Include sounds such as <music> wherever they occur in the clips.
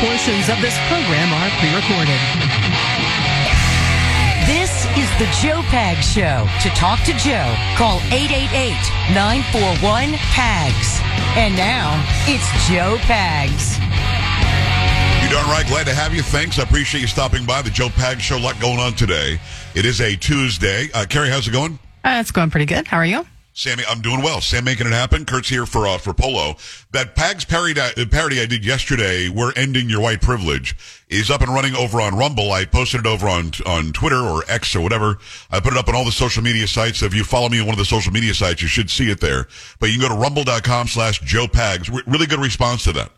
Portions of this program are pre-recorded. This is the Joe Pag Show. To talk to Joe, call 888-941-PAGS. And now, it's Joe Pags. You darn right. Glad to have you. Thanks. I appreciate you stopping by the Joe Pag Show. A lot going on today. It is a Tuesday. Uh, Carrie, how's it going? Uh, it's going pretty good. How are you? Sammy, I'm doing well. Sam making it happen. Kurt's here for uh, for Polo. That Pags parody, uh, parody I did yesterday, "We're Ending Your White Privilege," is up and running over on Rumble. I posted it over on on Twitter or X or whatever. I put it up on all the social media sites. If you follow me on one of the social media sites, you should see it there. But you can go to rumble.com slash Joe Pags. Re- really good response to that.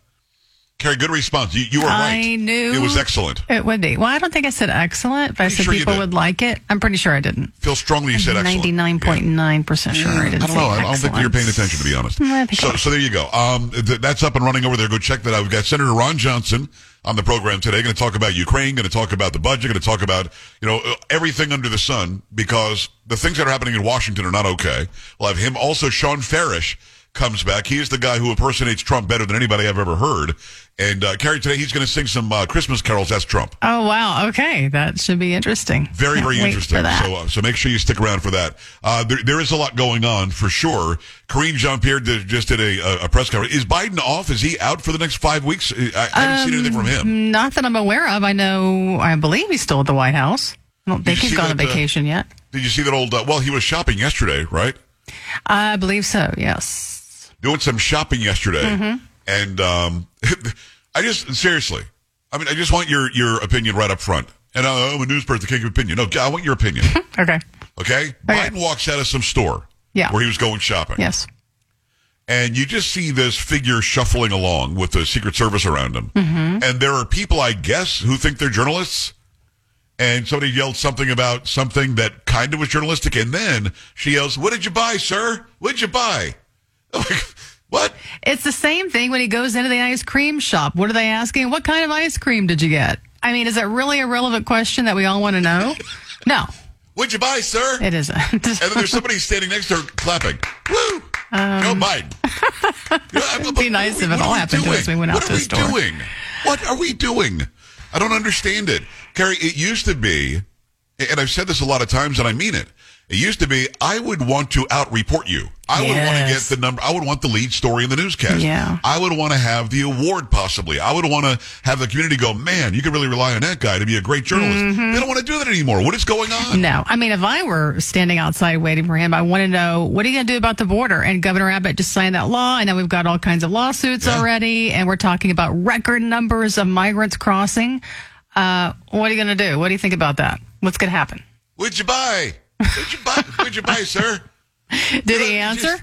Carrie, good response. You, you were right. I knew it was excellent. It would be. Well, I don't think I said excellent, but I said sure people would like it. I'm pretty sure I didn't. Feel strongly you said excellent. Ninety nine point nine percent sure I I didn't don't say know. I don't think you're paying attention, to be honest. I So, so there you go. Um, th- that's up and running over there. Go check that out. We've got Senator Ron Johnson on the program today. Going to talk about Ukraine. Going to talk about the budget. Going to talk about you know uh, everything under the sun because the things that are happening in Washington are not okay. We'll have him. Also, Sean Farish comes back. He is the guy who impersonates Trump better than anybody I've ever heard. And uh, Carrie, today he's going to sing some uh, Christmas carols as Trump. Oh wow. Okay, that should be interesting. Very, Can't very interesting. So, uh, so make sure you stick around for that. Uh, there, there is a lot going on for sure. Karine Jean Pierre did, just did a, a, press conference. Is Biden off? Is he out for the next five weeks? I, I haven't seen anything from him. Not that I'm aware of. I know. I believe he's still at the White House. I don't think he's gone on that, uh, vacation yet. Did you see that old? Uh, well, he was shopping yesterday, right? I believe so. Yes. Doing some shopping yesterday, Mm-hmm. and um, <laughs> I just seriously, I mean, I just want your your opinion right up front. And uh, I'm a news person, can't give opinion. No, I want your opinion. <laughs> Okay. Okay, Biden walks out of some store, Yeah. where he was going shopping. Yes. and you just see this figure shuffling along with the Secret Service around him. Mm-hmm. And there are people, I guess, who think they're journalists. And somebody yelled something about something that kind of was journalistic. And then she yells, What did you buy, sir? What did you buy? <laughs> What? It's the same thing when he goes into the ice cream shop. What are they asking? What kind of ice cream did you get? I mean, is it really a relevant question that we all want to know? <laughs> No, What'd you buy, sir? it isn't. <laughs> And then there's somebody standing next to her clapping. Woo! Joe Biden. It'd Um, be nice if it all happened to us we went out to the store. what are we doing? What are we doing? I don't understand it. Carrie, it used to be, and I've said this a lot of times and I mean it. It used to be, I would want to out report you. I would want to get the number. I would want the lead story in the newscast. Yeah. I would want to have the award possibly. I would want to have the community go, man, you can really rely on that guy to be a great journalist. Mm-hmm. They don't want to do that anymore. What is going on? No, I mean, if I were standing outside waiting for him, I want to know what are you going to do about the border? And Governor Abbott just signed that law, and now we've got all kinds of lawsuits Yeah. already, and we're talking about record numbers of migrants crossing. Uh, what are you going to do? What do you think about that? What's going to happen? What'd you buy? What'd you buy? What'd you buy, sir? <laughs> Did he answer? just-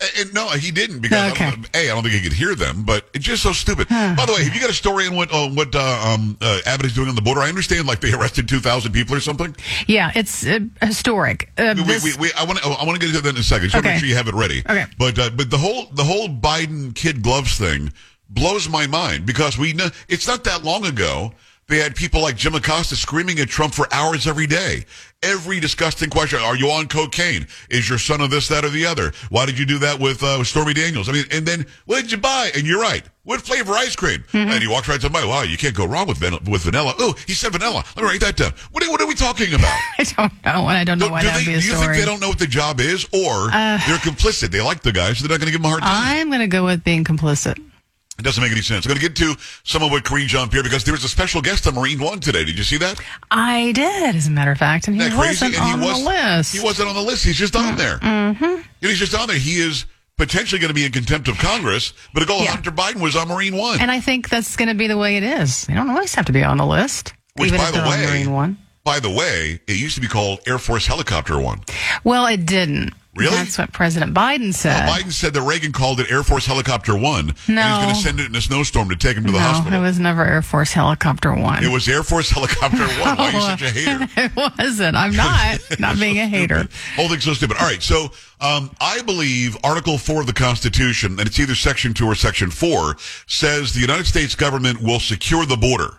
uh, uh, no, he didn't because I Okay. don't, a I don't think he could hear them. But it's just so stupid. By the way, have you got a story on what on what uh, um, uh, Abbott is doing on the border? I understand, like they arrested two thousand people or something. yeah, it's uh, historic. Uh, We, this- we, we, I want to I want to get into that in a second. Just to Okay. make sure you have it ready. Okay. But uh, but the whole the whole Biden kid gloves thing blows my mind because we know it's not that long ago. They had people like Jim Acosta screaming at Trump for hours every day. Every disgusting question. Are you on cocaine? Is your son of this, that, or the other? Why did you do that with, uh, with Stormy Daniels? I mean, and then what did you buy? And you're right. What flavor ice cream? Mm-hmm. And he walks right to my, wow, you can't go wrong with, van- with vanilla. Oh, he said vanilla. Let me write that down. What are, what are we talking about? <laughs> I don't know, and I don't know Do, why do that they, be a do you think story. Uh, they don't know what the job is, or they're complicit? They like the guy, so they're not going to give him a hard time. I'm going to go with being complicit. It doesn't make any sense. I'm going to get to some of what Karine Jean Pierre because there was a special guest on Marine One today. Did you see that? I did, as a matter of fact, and he Isn't that crazy? wasn't and he on was the list. He wasn't on the list. He's just on there. Mm-hmm. He's just on there. He is potentially going to be in contempt of Congress. But a goal Yeah. Hunter Biden was on Marine One. And I think that's going to be the way it is. They don't always have to be on the list, Which, even by if the they're on Marine One. by the way, it used to be called Air Force Helicopter One. Well, it didn't. Really? That's what President Biden said. Well, Biden said that Reagan called it Air Force Helicopter One. No. he's going to send it in a snowstorm to take him to the no, hospital. it was never Air Force Helicopter One. It was Air Force Helicopter <laughs> One. Why are you such a hater? <laughs> it wasn't. I'm not. <laughs> not being a hater. Whole thing's so stupid. All right, so um, I believe Article Four of the Constitution, and it's either Section Two or Section Four, says the United States government will secure the border,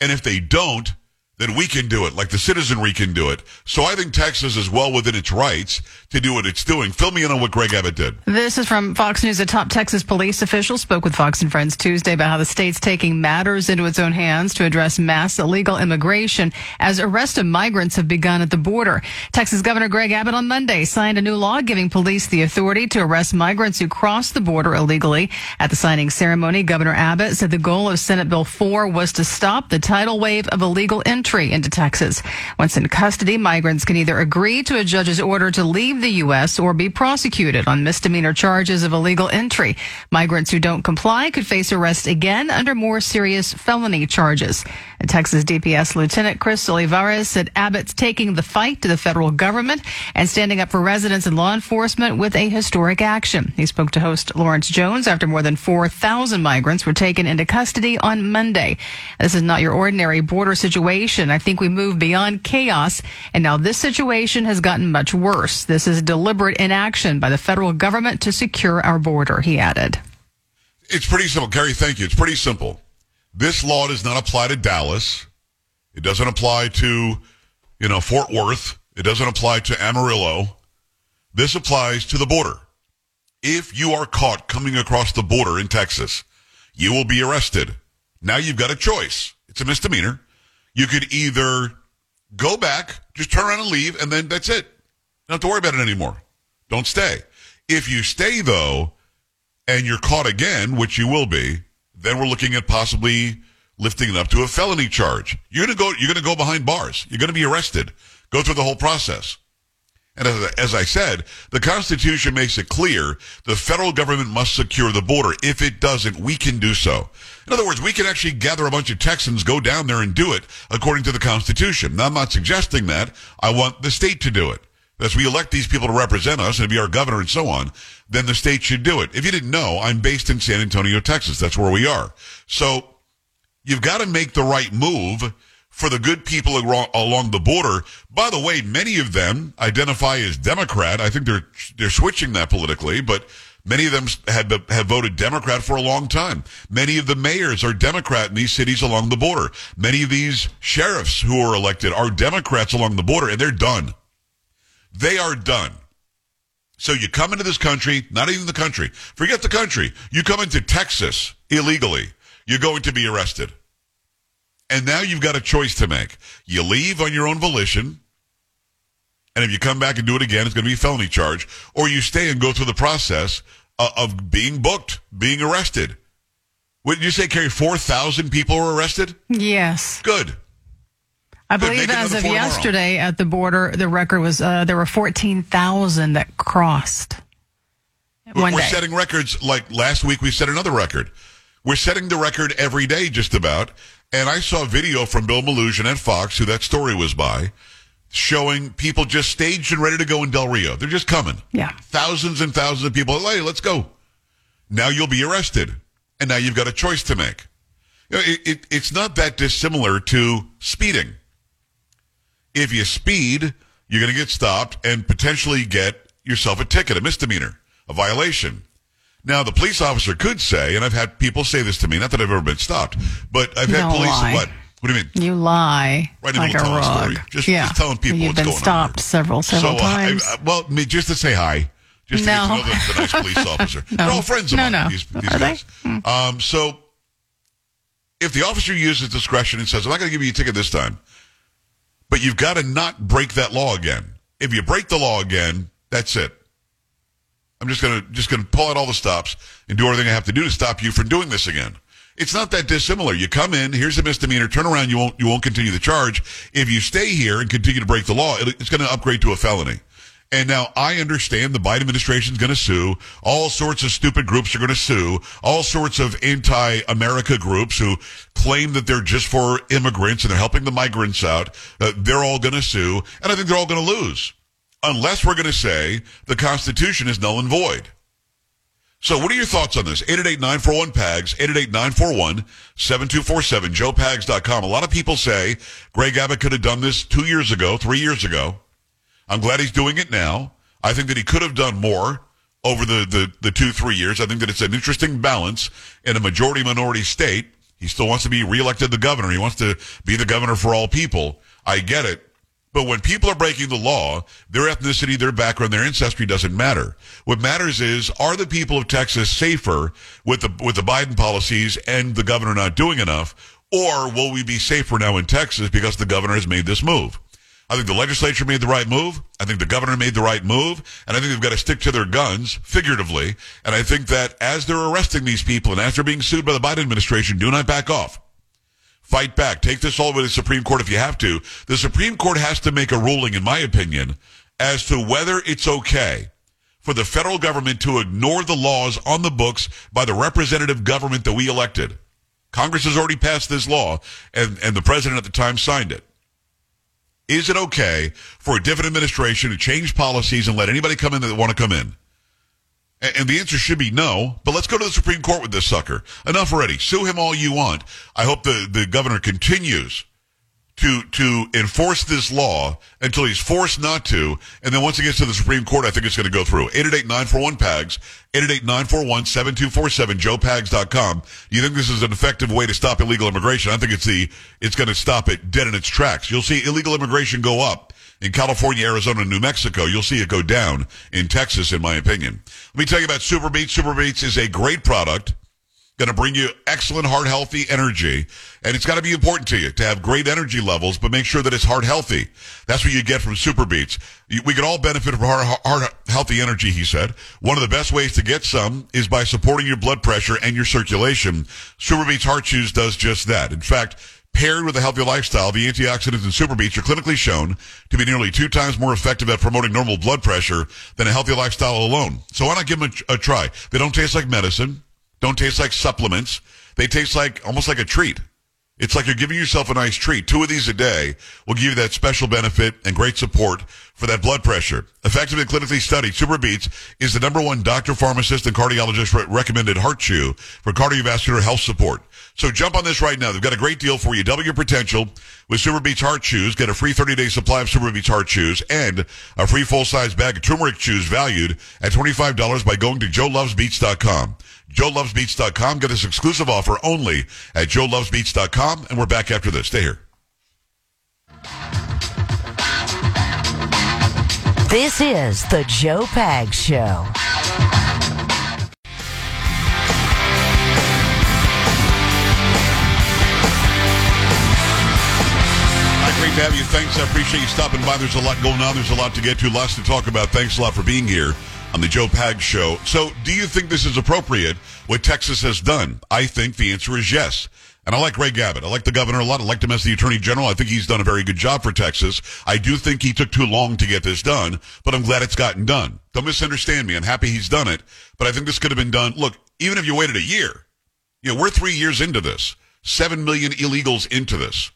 and if they don't, then we can do it, like the citizenry can do it. So I think Texas is well within its rights to do what it's doing. Fill me in on what Greg Abbott did. This is from Fox News. A top Texas police official spoke with Fox and Friends Tuesday about how the state's taking matters into its own hands to address mass illegal immigration as arrest of migrants have begun at the border. Texas Governor Greg Abbott on Monday signed a new law giving police the authority to arrest migrants who cross the border illegally. At the signing ceremony, Governor Abbott said the goal of Senate Bill 4 was to stop the tidal wave of illegal entry entry into Texas. Once in custody, migrants can either agree to a judge's order to leave the U.S. or be prosecuted on misdemeanor charges of illegal entry. Migrants who don't comply could face arrest again under more serious felony charges. Texas DPS Lieutenant Chris Olivares said Abbott's taking the fight to the federal government and standing up for residents and law enforcement with a historic action. He spoke to host Lawrence Jones after more than 4,000 migrants were taken into custody on Monday. This is not your ordinary border situation. I think we moved beyond chaos, and now this situation has gotten much worse. This is deliberate inaction by the federal government to secure our border, he added. It's pretty simple. Carrie, thank you. It's pretty simple. This law does not apply to Dallas. It doesn't apply to, you know, Fort Worth. It doesn't apply to Amarillo. This applies to the border. If you are caught coming across the border in Texas, you will be arrested. Now you've got a choice. It's a misdemeanor. You could either go back, just turn around and leave, and then that's it. You don't have to worry about it anymore. Don't stay. If you stay though, and you're caught again, which you will be, then we're looking at possibly lifting it up to a felony charge. You're gonna go. You're gonna go behind bars. You're gonna be arrested. Go through the whole process. And as, as, I said, the Constitution makes it clear the federal government must secure the border. If it doesn't, we can do so. In other words, we can actually gather a bunch of Texans, go down there and do it according to the Constitution. Now, I'm not suggesting that. I want the state to do it. As we elect these people to represent us and be our governor and so on, then the state should do it. If you didn't know, I'm based in San Antonio, Texas. That's where we are. So you've got to make the right move for the good people along the border. By the way, many of them identify as Democrat. I think they're they're switching that politically, but many of them had have voted Democrat for a long time. Many of the mayors are Democrat in these cities along the border. Many of these sheriffs who are elected are Democrats along the border, and they're done. They are done. So you come into this country, not even the country, forget the country. You come into Texas illegally, you're going to be arrested. And now you've got a choice to make. You leave on your own volition, and if you come back and do it again, it's going to be a felony charge, or you stay and go through the process of, of being booked, being arrested. What did you say, Carrie? 4,000 people were arrested? Yes. Good. I believe as of yesterday at the border, the record was uh, there were 14,000 that crossed. One we're day. setting records like last week we set another record. We're setting the record every day just about. And I saw a video from Bill Melugin at Fox, who that story was by, showing people just staged and ready to go in Del Rio. They're just coming. Yeah. Thousands and thousands of people. Hey, let's go. Now you'll be arrested. And now you've got a choice to make. It, it, it's not that dissimilar to speeding. If you speed, you're going to get stopped and potentially get yourself a ticket, a misdemeanor, a violation. Now, the police officer could say, and I've had people say this to me, not that I've ever been stopped, but I've had police. Lie. What? What do you mean? You lie. Right like a rug. Story. Just, yeah. just telling people what's going on. You've been stopped several, several so, times. Uh, I, well, just to say hi. Just to no. get to know the, the nice police <laughs> officer. no. They're all friends of no, mine, no. these, these Are guys. They? Hmm. Um, so, if the officer uses discretion and says, I'm not going to give you a ticket this time, but you've got to not break that law again. If you break the law again, that's it. I'm just gonna just gonna pull out all the stops and do everything I have to do to stop you from doing this again. It's not that dissimilar. You come in, here's a misdemeanor, turn around, you won't you won't continue the charge. If you stay here and continue to break the law, it's going to upgrade to a felony. And now I understand the Biden administration is going to sue. All sorts of stupid groups are going to sue. All sorts of anti-America groups who claim that they're just for immigrants and they're helping the migrants out. Uh, they're all going to sue, and I think they're all going to lose unless we're going to say the Constitution is null and void. So what are your thoughts on this? 888-941-PAGS, 888-941-7247, joepags.com. A lot of people say Greg Abbott could have done this two years ago, three years ago. I'm glad he's doing it now. I think that he could have done more over the, the, the two, three years. I think that it's an interesting balance in a majority minority state. He still wants to be reelected the governor. He wants to be the governor for all people. I get it. But when people are breaking the law, their ethnicity, their background, their ancestry doesn't matter. What matters is, are the people of Texas safer with the, with the Biden policies and the governor not doing enough? Or will we be safer now in Texas because the governor has made this move? I think the legislature made the right move. I think the governor made the right move. And I think they've got to stick to their guns, figuratively. And I think that as they're arresting these people and as they're being sued by the Biden administration, do not back off. Fight back. Take this all the way to the Supreme Court if you have to. The Supreme Court has to make a ruling, in my opinion, as to whether it's okay for the federal government to ignore the laws on the books by the representative government that we elected. Congress has already passed this law, and, and the president at the time signed it. Is it okay for a different administration to change policies and let anybody come in that want to come in? And the answer should be no, but let's go to the Supreme Court with this sucker. Enough already. Sue him all you want. I hope the, the governor continues to, to enforce this law until he's forced not to. And then once it gets to the Supreme Court, I think it's going to go through. 888-941-PAGS, 888-941-7247, joepags.com. Do you think this is an effective way to stop illegal immigration? I think it's the, it's going to stop it dead in its tracks. You'll see illegal immigration go up in California, Arizona, New Mexico. You'll see it go down in Texas, in my opinion. Let me tell you about Super Beets. Super Beets is a great product. Going to bring you excellent heart healthy energy. And it's got to be important to you to have great energy levels, but make sure that it's heart healthy. That's what you get from Super Beets. We can all benefit from heart, heart healthy energy, he said. One of the best ways to get some is by supporting your blood pressure and your circulation. Super Beets Heart Chews does just that. In fact, Paired with a healthy lifestyle, the antioxidants in Super Beets are clinically shown to be nearly two times more effective at promoting normal blood pressure than a healthy lifestyle alone. So why not give them a, a try? They don't taste like medicine, don't taste like supplements. They taste like almost like a treat. It's like you're giving yourself a nice treat. Two of these a day will give you that special benefit and great support for that blood pressure. Effective and clinically studied, SuperBeets is the number one doctor, pharmacist, and cardiologist re- recommended heart chew for cardiovascular health support. So jump on this right now. They've got a great deal for you. Double your potential with SuperBeets Heart Chews. Get a free 30-day supply of SuperBeets Heart Chews and a free full-size bag of turmeric chews valued at $25 by going to joelovesbeats.com. joelovesbeats.com. Get this exclusive offer only at joelovesbeats.com. And we're back after this. Stay here. This is the Joe Pag Show. Hi, great to have you. Thanks. I appreciate you stopping by. There's a lot going on. There's a lot to get to, lots to talk about. Thanks a lot for being here on the Joe Pag Show. So, do you think this is appropriate, what Texas has done? I think the answer is yes. And I like Greg Abbott. I like the governor a lot. I like him as the attorney general. I think he's done a very good job for Texas. I do think he took too long to get this done, but I'm glad it's gotten done. Don't misunderstand me. I'm happy he's done it, but I think this could have been done. Look, even if you waited a year, you know, we're three years into this, seven million illegals into this,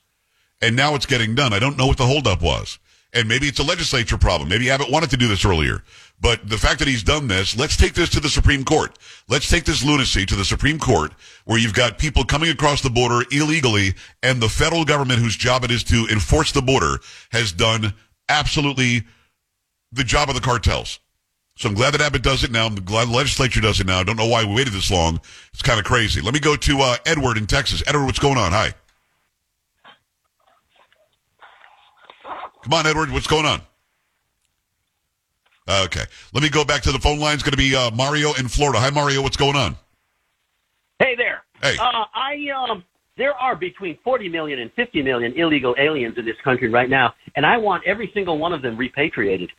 and now it's getting done. I don't know what the holdup was. And maybe it's a legislature problem. Maybe Abbott wanted to do this earlier. But the fact that he's done this, let's take this to the Supreme Court. Let's take this lunacy to the Supreme Court where you've got people coming across the border illegally and the federal government whose job it is to enforce the border has done absolutely the job of the cartels. So I'm glad that Abbott does it now. I'm glad the legislature does it now. I don't know why we waited this long. It's kind of crazy. Let me go to uh, Edward in Texas. Edward, what's going on? Hi. Come on, Edward. What's going on? Okay. Let me go back to the phone line. It's going to be uh, Mario in Florida. Hi, Mario. What's going on? Hey there. Hey. Uh, I um, there are between 40 million and 50 million illegal aliens in this country right now, and I want every single one of them repatriated.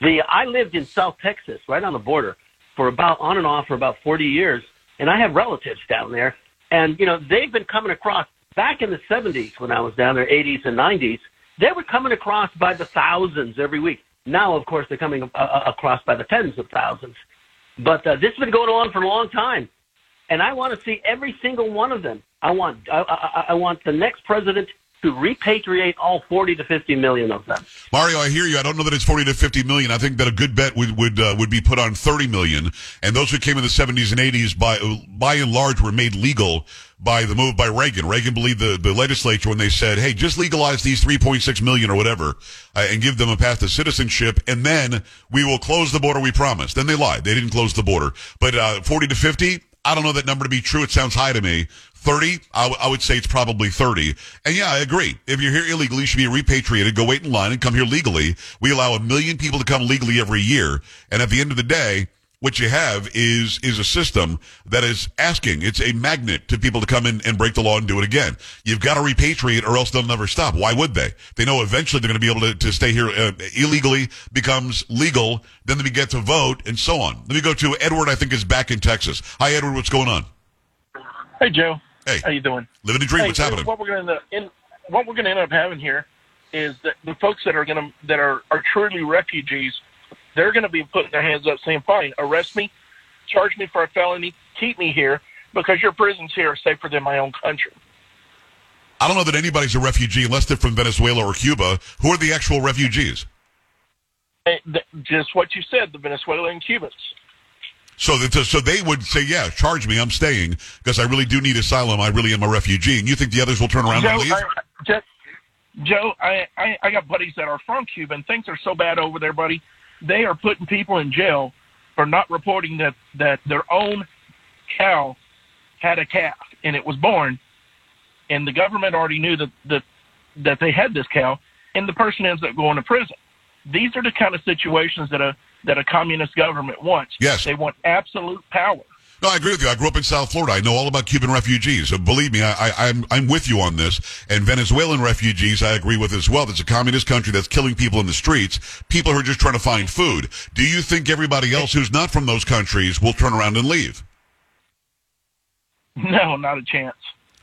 The I lived in South Texas, right on the border, for about on and off for about 40 years, and I have relatives down there, and you know they've been coming across back in the 70s when I was down there, 80s and 90s. They were coming across by the thousands every week. Now, of course, they're coming uh, uh, across by the tens of thousands. But uh, this has been going on for a long time, and I want to see every single one of them. I want I, I, I want the next president to repatriate all 40 to 50 million of them. Mario, I hear you. I don't know that it's 40 to 50 million. I think that a good bet would would uh, would be put on 30 million. And those who came in the 70s and 80s by by and large were made legal by the move by Reagan. Reagan believed the, the legislature when they said, "Hey, just legalize these 3.6 million or whatever uh, and give them a path to citizenship and then we will close the border we promised." Then they lied. They didn't close the border. But uh, 40 to 50, I don't know that number to be true. It sounds high to me. 30, I, w- I would say it's probably 30. And yeah, I agree. If you're here illegally, you should be repatriated. Go wait in line and come here legally. We allow a million people to come legally every year. And at the end of the day, what you have is is a system that is asking. It's a magnet to people to come in and break the law and do it again. You've got to repatriate, or else they'll never stop. Why would they? They know eventually they're going to be able to, to stay here uh, illegally, becomes legal, then they get to vote, and so on. Let me go to Edward. I think is back in Texas. Hi, Edward. What's going on? Hey Joe. Hey. How you doing? Living the dream. Hey, What's so happening? What we're gonna in, what we're gonna end up having here is that the folks that are gonna that are, are truly refugees, they're gonna be putting their hands up saying, Fine, arrest me, charge me for a felony, keep me here, because your prisons here are safer than my own country. I don't know that anybody's a refugee unless they're from Venezuela or Cuba. Who are the actual refugees? Eh, just what you said, the Venezuelan Cubans. So that so they would say, yeah, charge me. I'm staying because I really do need asylum. I really am a refugee. And you think the others will turn around Joe, and leave? I, Joe, Joe I, I, I got buddies that are from Cuba, and things are so bad over there, buddy. They are putting people in jail for not reporting that, that their own cow had a calf and it was born, and the government already knew that, that, that they had this cow, and the person ends up going to prison. These are the kind of situations that a that a communist government wants. Yes. They want absolute power. No, I agree with you. I grew up in South Florida. I know all about Cuban refugees. So believe me, I, I, I'm I'm with you on this. And Venezuelan refugees, I agree with as well. It's a communist country that's killing people in the streets. People who are just trying to find food. Do you think everybody else who's not from those countries will turn around and leave? No, not a chance.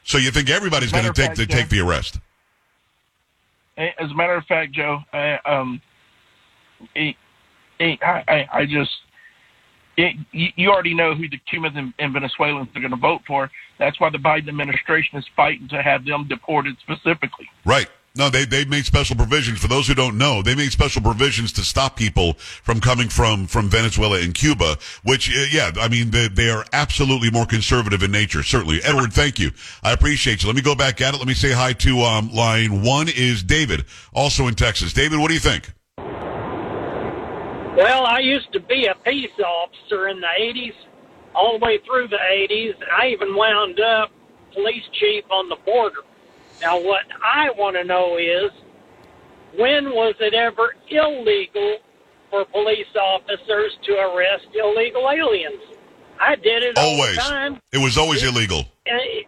So you think everybody's going to take fact, the, Joe. take the arrest? As a matter of fact, Joe, I, um, it, I, I, just, it, you already know who the Cubans and, and Venezuelans are going to vote for. That's why the Biden administration is fighting to have them deported specifically. Right. No, they they made special provisions. For those who don't know, they made special provisions to stop people from coming from from Venezuela and Cuba. Which, uh, yeah, I mean, they, they are absolutely more conservative in nature. Certainly, Edward. Thank you. I appreciate you. Let me go back at it. Let me say hi to um, line one is David, also in Texas. David, what do you think? Well, I used to be a peace officer in the 80s, all the way through the 80s. I even wound up police chief on the border. Now, what I want to know is when was it ever illegal for police officers to arrest illegal aliens? I did it all Always. the time. It was always illegal. It-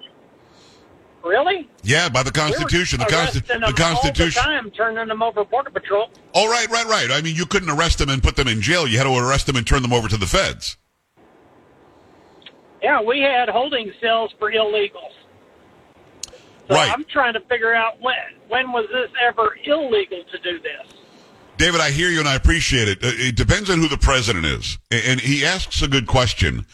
really? Yeah, by the Constitution. The, we were Consti- arresting the Constitution. All the time, turning them over border patrol. Oh, right, right, right. I mean, you couldn't arrest them and put them in jail. You had to arrest them and turn them over to the feds. Yeah, we had holding cells for illegals. So Right. I'm trying to figure out when when was this ever illegal to do this? David, I hear you and I appreciate it. Uh, It depends on who the president is. And he asks a good question.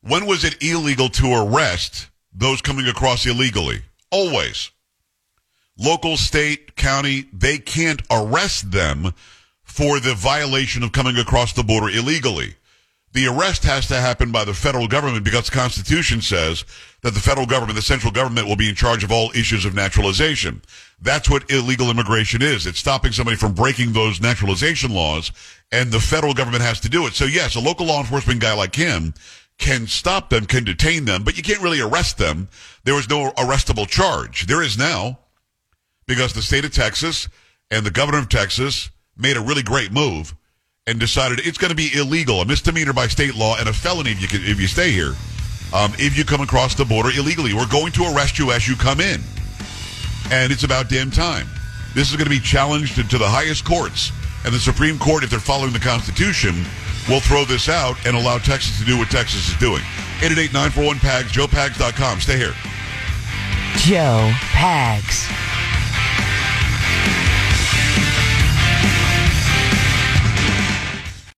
When was it illegal to arrest those coming across illegally? Always. Local, state, county, they can't arrest them for the violation of coming across the border illegally. The arrest has to happen by the federal government because the Constitution says that the federal government, the central government, will be in charge of all issues of naturalization. That's what illegal immigration is. It's stopping somebody from breaking those naturalization laws, and the federal government has to do it. So yes, a local law enforcement guy like him can stop them, can detain them, but you can't really arrest them. There was no arrestable charge. There is now because the state of Texas and the governor of Texas made a really great move and decided it's going to be illegal, a misdemeanor by state law, and a felony if you can, if you stay here. Um, if you come across the border illegally, we're going to arrest you as you come in, and it's about damn time. This is going to be challenged to the highest courts, and the Supreme Court, if they're following the Constitution, will throw this out and allow Texas to do what Texas is doing. 888-941-PAGS, joepags.com. Stay here. Joe Pags.